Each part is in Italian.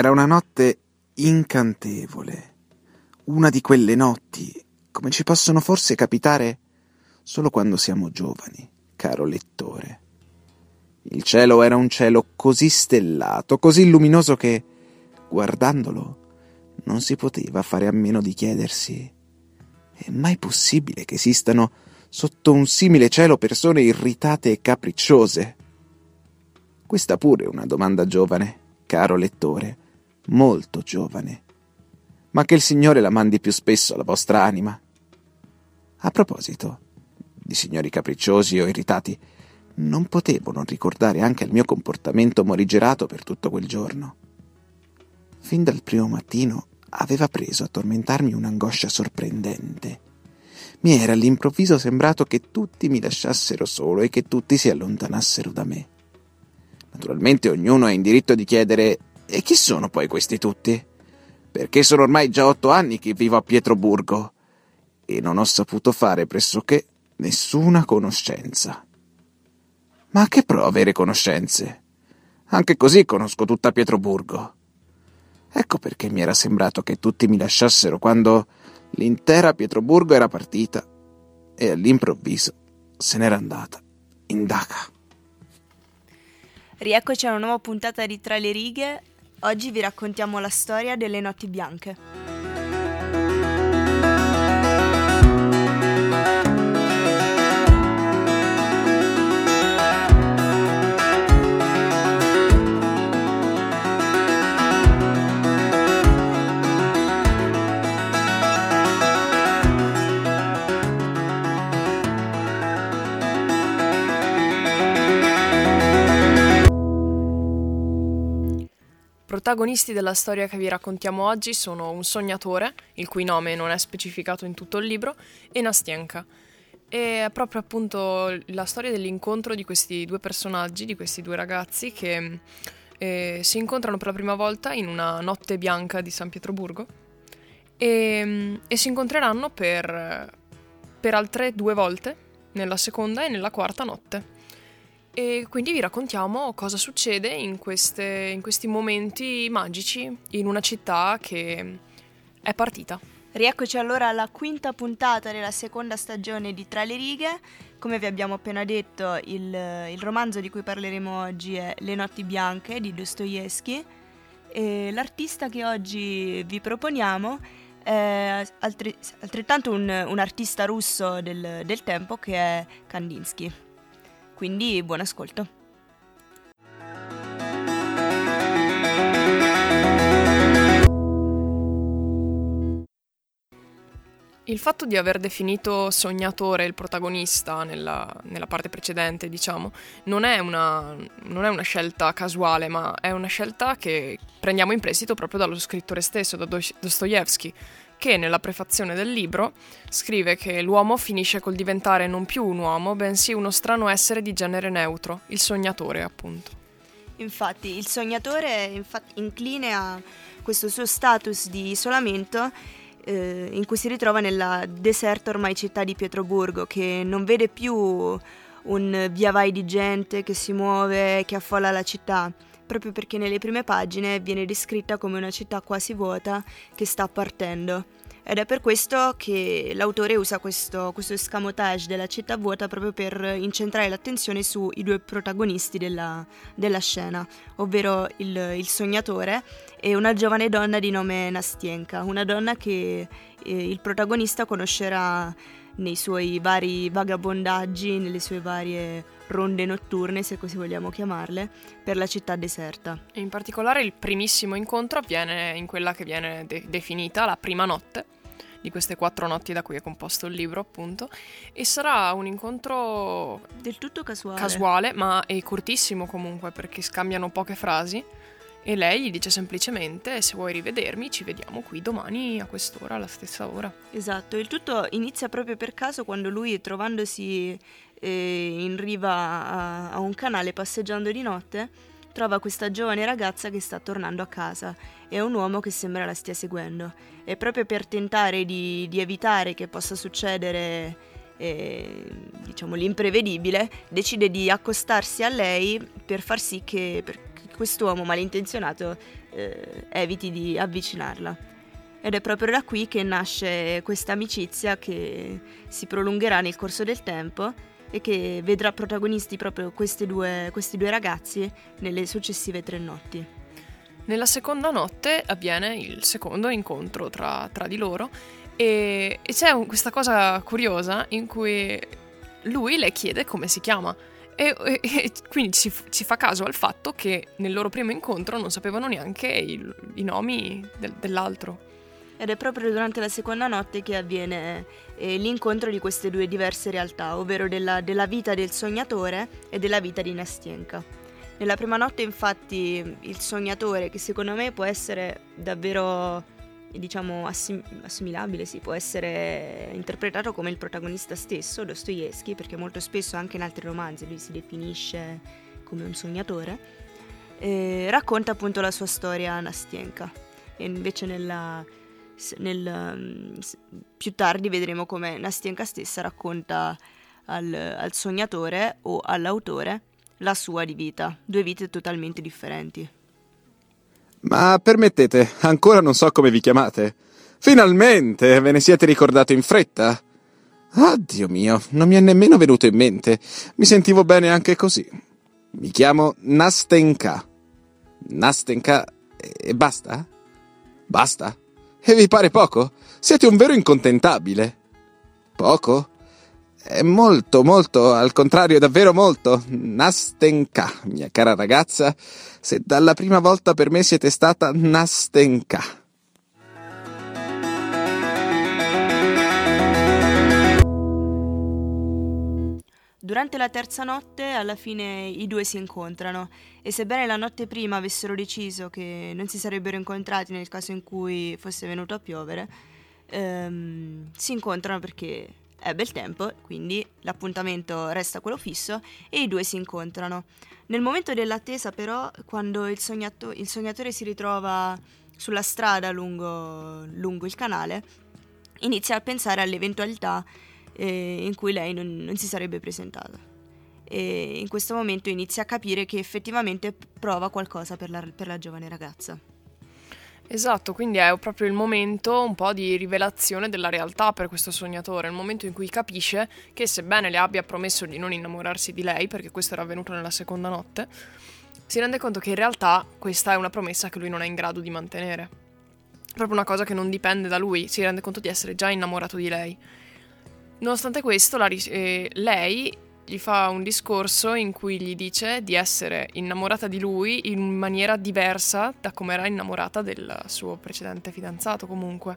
Era una notte incantevole, una di quelle notti come ci possono forse capitare solo quando siamo giovani, caro lettore. Il cielo era un cielo così stellato, così luminoso che, guardandolo, non si poteva fare a meno di chiedersi è mai possibile che esistano sotto un simile cielo persone irritate e capricciose? Questa pure è una domanda giovane, caro lettore, molto giovane. Ma che il Signore la mandi più spesso alla vostra anima. A proposito di signori capricciosi o irritati, non potevo non ricordare anche il mio comportamento morigerato per tutto quel giorno. Fin dal primo mattino aveva preso a tormentarmi un'angoscia sorprendente. Mi era all'improvviso sembrato che tutti mi lasciassero solo e che tutti si allontanassero da me. Naturalmente ognuno ha in diritto di chiedere e chi sono poi questi tutti? Perché sono ormai già otto anni che vivo a Pietroburgo e non ho saputo fare pressoché nessuna conoscenza. Ma a che pro avere conoscenze? Anche così conosco tutta Pietroburgo. Ecco perché mi era sembrato che tutti mi lasciassero quando l'intera Pietroburgo era partita e all'improvviso se n'era andata in Daca. Rieccoci a una nuova puntata di Tra le righe. Oggi vi raccontiamo la storia delle notti bianche. Protagonisti della storia che vi raccontiamo oggi sono un sognatore, il cui nome non è specificato in tutto il libro, e Nastienka. E è proprio appunto la storia dell'incontro di questi due personaggi, di questi due ragazzi che eh, si incontrano per la prima volta in una notte bianca di San Pietroburgo e, e si incontreranno per, per altre due volte, nella seconda e nella quarta notte. E quindi vi raccontiamo cosa succede in, queste, in questi momenti magici in una città che è partita. Rieccoci allora alla quinta puntata della seconda stagione di Tra le righe. Come vi abbiamo appena detto, il, il romanzo di cui parleremo oggi è Le notti bianche di Dostoevsky. E l'artista che oggi vi proponiamo è altri, altrettanto un, un, artista russo del, del tempo che è Kandinsky. Quindi buon ascolto. Il fatto di aver definito sognatore il protagonista nella, nella parte precedente, diciamo, non è, una, non è, una, scelta casuale, ma è una scelta che prendiamo in prestito proprio dallo scrittore stesso, da Dostoevsky, che nella prefazione del libro scrive che l'uomo finisce col diventare non più un uomo, bensì uno strano essere di genere neutro, il sognatore appunto. Infatti, il sognatore infatti incline a questo suo status di isolamento eh, in cui si ritrova nella deserta ormai città di Pietroburgo, che non vede più un via vai di gente che si muove, che affolla la città, proprio perché nelle prime pagine viene descritta come una città quasi vuota che sta partendo. Ed è per questo che l'autore usa questo, questo escamotage della città vuota proprio per incentrare l'attenzione sui due protagonisti della, della scena, ovvero il, il, sognatore e una giovane donna di nome Nastienka, una donna che eh, il protagonista conoscerà nei suoi vari vagabondaggi, nelle sue varie ronde notturne, se così vogliamo chiamarle, per la città deserta. In particolare il primissimo incontro avviene in quella che viene de- definita la prima notte, di queste quattro notti da cui è composto il libro, appunto, e sarà un incontro del tutto casuale, casuale ma è cortissimo comunque perché scambiano poche frasi e lei gli dice semplicemente se vuoi rivedermi ci vediamo qui domani a quest'ora, alla stessa ora. Esatto, il tutto inizia proprio per caso quando lui trovandosi in riva a, a un canale passeggiando di notte trova questa giovane ragazza che sta tornando a casa e un uomo che sembra la stia seguendo. E proprio per tentare di, di evitare che possa succedere eh, diciamo l'imprevedibile, decide di accostarsi a lei per far sì che, per quest'uomo malintenzionato eh, eviti di avvicinarla. Ed è proprio da qui che nasce questa amicizia che si prolungherà nel corso del tempo e che vedrà protagonisti proprio due, questi due ragazzi nelle successive tre notti. Nella seconda notte avviene il secondo incontro tra, tra di loro e, e c'è un, questa cosa curiosa in cui lui le chiede come si chiama e, e, e quindi ci, ci, fa caso al fatto che nel loro primo incontro non sapevano neanche il, i nomi del, dell'altro. Ed è proprio durante la seconda notte che avviene eh, l'incontro di queste due diverse realtà, ovvero della, della, vita del sognatore e della vita di Nastienka. Nella prima notte infatti il sognatore, che secondo me può essere davvero diciamo assim- assimilabile, sì, può essere interpretato come il protagonista stesso, Dostoevsky, perché molto spesso anche in altri romanzi lui si definisce come un sognatore, eh, racconta appunto la sua storia a Nastienka. E invece nella, nel, um, più tardi vedremo come Nastienka stessa racconta al, al sognatore o all'autore la sua di vita, due vite totalmente differenti. Ma permettete, ancora non so come vi chiamate. Finalmente ve ne siete ricordato in fretta. Ah, Dio mio, non mi è nemmeno venuto in mente. Mi sentivo bene anche così. Mi chiamo Nastenka. Nastenka e basta? Basta? E vi pare poco? Siete un vero incontentabile. Poco? È molto, molto, al contrario, davvero molto. Nastenka, mia cara ragazza, se dalla prima volta per me siete stata Nastenka. Durante la terza notte, alla fine i due si incontrano e sebbene la notte prima avessero deciso che non si sarebbero incontrati nel caso in cui fosse venuto a piovere, ehm, si incontrano perché è bel tempo, quindi l'appuntamento resta quello fisso e i due si incontrano. Nel momento dell'attesa però, quando il, sognato- il sognatore si ritrova sulla strada lungo, lungo, il canale, inizia a pensare all'eventualità eh, in cui lei non, non si sarebbe presentata. E in questo momento inizia a capire che effettivamente prova qualcosa per la, per la giovane ragazza. Esatto, quindi è proprio il momento un po' di rivelazione della realtà per questo sognatore, il momento in cui capisce che sebbene le abbia promesso di non innamorarsi di lei, perché questo era avvenuto nella seconda notte, si rende conto che in realtà questa è una promessa che lui non è in grado di mantenere. Proprio una cosa che non dipende da lui, si rende conto di essere già innamorato di lei. Nonostante questo, la, eh, lei gli fa un discorso in cui gli dice di essere innamorata di lui in maniera diversa da come era innamorata del suo precedente fidanzato comunque.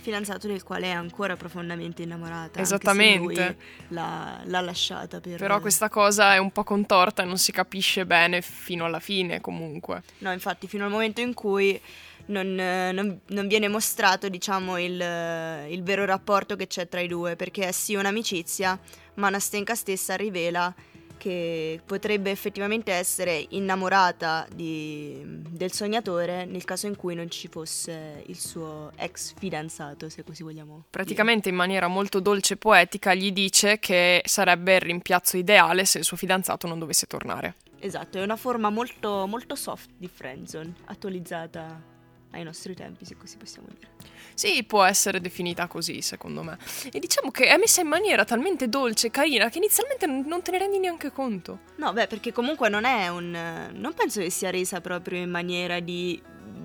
Fidanzato del quale è ancora profondamente innamorata. Esattamente. L'ha, l'ha, lasciata per... Però questa cosa è un po' contorta e non si capisce bene fino alla fine comunque. No, infatti fino al momento in cui non, non, non viene mostrato diciamo il, il vero rapporto che c'è tra i due perché è sì un'amicizia ma Nastenka stessa rivela che potrebbe effettivamente essere innamorata di, del sognatore nel caso in cui non ci fosse il suo ex fidanzato, se così vogliamo. Praticamente in maniera molto dolce e poetica gli dice che sarebbe il rimpiazzo ideale se il suo fidanzato non dovesse tornare. Esatto, è una forma molto, molto soft di friendzone, attualizzata ai nostri tempi, se così possiamo dire. Sì, può essere definita così, secondo me. E diciamo che è messa in maniera talmente dolce e carina che inizialmente non te ne rendi neanche conto. No, beh, perché comunque non è un. Non penso che sia resa proprio in maniera di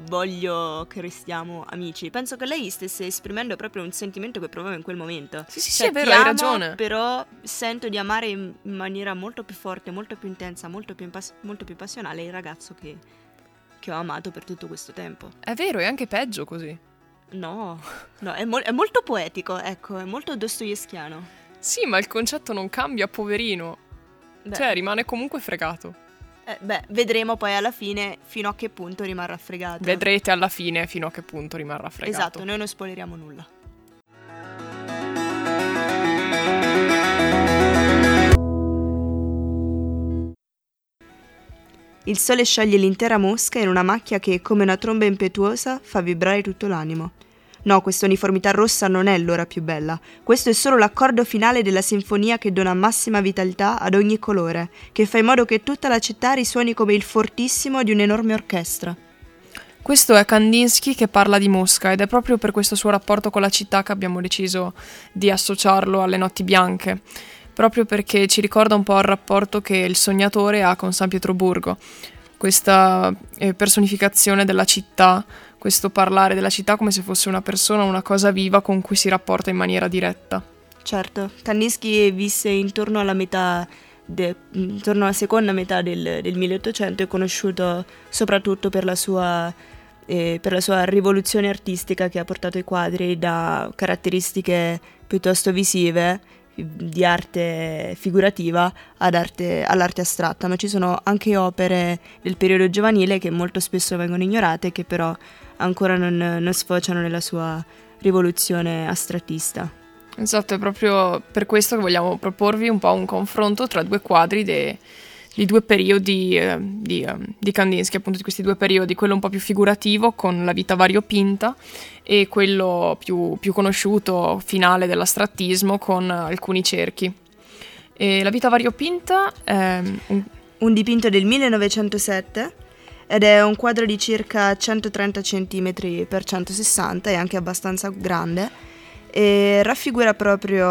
voglio che restiamo amici. Penso che lei stesse esprimendo proprio un sentimento che provava in quel momento. Sì, sì, cioè, sì, è vero, hai ragione. Però sento di amare in maniera molto più forte, molto più intensa, molto più, impas- molto più passionale il ragazzo che, che ho amato per tutto questo tempo. È vero, è anche peggio così. No, no è, mo- è, molto poetico, ecco, è molto dostoevskiano. Sì, ma il concetto non cambia, poverino. Beh. Cioè, rimane comunque fregato. Eh, beh, vedremo poi alla fine fino a che punto rimarrà fregato. Vedrete alla fine fino a che punto rimarrà fregato. Esatto, noi non spoileriamo nulla. Il sole scioglie l'intera mosca in una macchia che, come una tromba impetuosa, fa vibrare tutto l'animo. No, questa uniformità rossa non è l'ora più bella. Questo è solo l'accordo finale della sinfonia che dona massima vitalità ad ogni colore, che fa in modo che tutta la città risuoni come il fortissimo di un'enorme orchestra. Questo è Kandinsky che parla di Mosca ed è proprio per questo suo rapporto con la città che abbiamo deciso di associarlo alle notti bianche, proprio perché ci ricorda un po' il rapporto che il sognatore ha con San Pietroburgo, questa eh, personificazione della città, questo parlare della città come se fosse una persona, una cosa viva con cui si rapporta in maniera diretta. Certo, Kandinsky visse intorno alla metà de, intorno alla seconda metà del, del 1800 è conosciuto soprattutto per la sua eh, per la sua rivoluzione artistica che ha portato i quadri da caratteristiche piuttosto visive di arte figurativa arte, all'arte astratta, ma ci sono anche opere del periodo giovanile che molto spesso vengono ignorate, che però ancora non, non sfociano nella sua rivoluzione astrattista. Esatto, è proprio per questo che vogliamo proporvi un po' un confronto tra due quadri de, di due periodi eh, di, eh, di, Kandinsky, appunto di questi due periodi, quello un po' più figurativo con la vita variopinta e quello più, più conosciuto, finale dell'astrattismo con alcuni cerchi. E la vita variopinta è un... un dipinto del 1907 ed è un quadro di circa 130 cm x 160, è anche abbastanza grande e raffigura proprio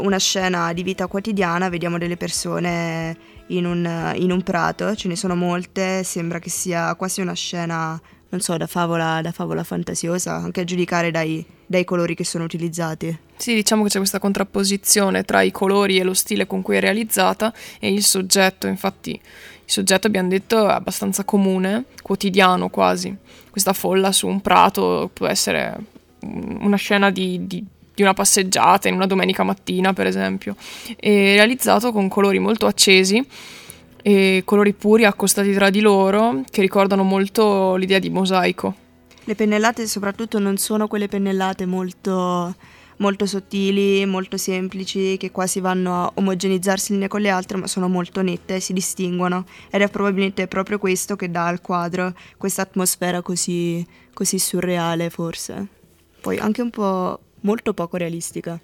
una scena di vita quotidiana, vediamo delle persone in un, in un, prato, ce ne sono molte, sembra che sia quasi una scena, non so, da favola, da favola fantasiosa, anche a giudicare dai, dai colori che sono utilizzati. Sì, diciamo che c'è questa contrapposizione tra i colori e lo stile con cui è realizzata e il soggetto, infatti il soggetto abbiamo detto è abbastanza comune, quotidiano quasi. Questa folla su un prato può essere una scena di, di di una passeggiata in una domenica mattina, per esempio, e realizzato con colori molto accesi e colori puri accostati tra di loro che ricordano molto l'idea di mosaico. Le pennellate soprattutto non sono quelle pennellate molto, molto sottili, molto semplici, che quasi vanno a omogenizzarsi l'une con le altre, ma sono molto nette e si distinguono. Ed è probabilmente proprio questo che dà al quadro questa atmosfera così, così surreale, forse. Poi anche un po' molto poco realistica.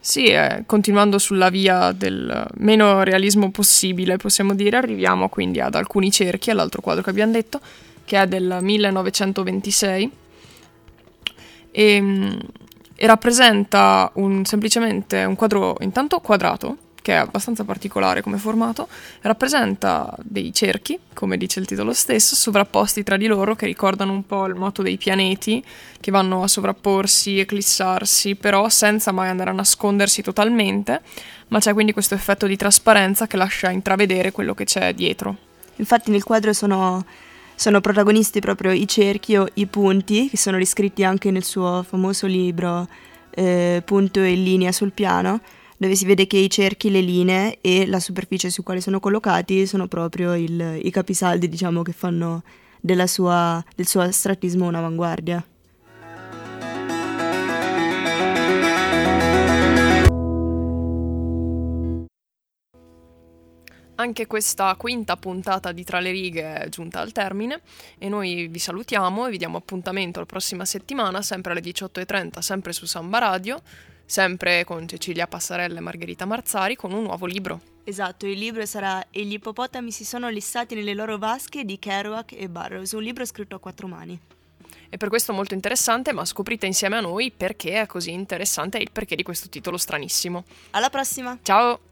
Sì, eh, continuando sulla via del meno realismo possibile, possiamo dire, arriviamo quindi ad alcuni cerchi, all'altro quadro che abbiamo detto, che è del 1926 e, e rappresenta un, semplicemente un quadro intanto quadrato, che è abbastanza particolare come formato, rappresenta dei cerchi, come dice il titolo stesso, sovrapposti tra di loro che ricordano un po' il moto dei pianeti che vanno a sovrapporsi, eclissarsi, però senza mai andare a nascondersi totalmente, ma c'è quindi questo effetto di trasparenza che lascia intravedere quello che c'è dietro. Infatti nel quadro sono sono protagonisti proprio i cerchi o i punti, che sono riscritti anche nel suo famoso libro eh, Punto e linea sul piano, dove si vede che i cerchi, le linee e la superficie su quale sono collocati sono proprio il, i capisaldi, diciamo, che fanno sua, del suo astrattismo un'avanguardia. Anche questa quinta puntata di Tra le righe è giunta al termine e noi vi salutiamo e vi diamo appuntamento la prossima settimana, sempre alle 18.30, sempre su Samba Radio sempre con Cecilia Passarella e Margherita Marzari, con un nuovo libro. Esatto, il libro sarà E gli ippopotami si sono lissati nelle loro vasche di Kerouac e Burroughs, un libro scritto a quattro mani. E per questo molto interessante, ma scoprite insieme a noi perché è così interessante e il perché di questo titolo stranissimo. Alla prossima! Ciao!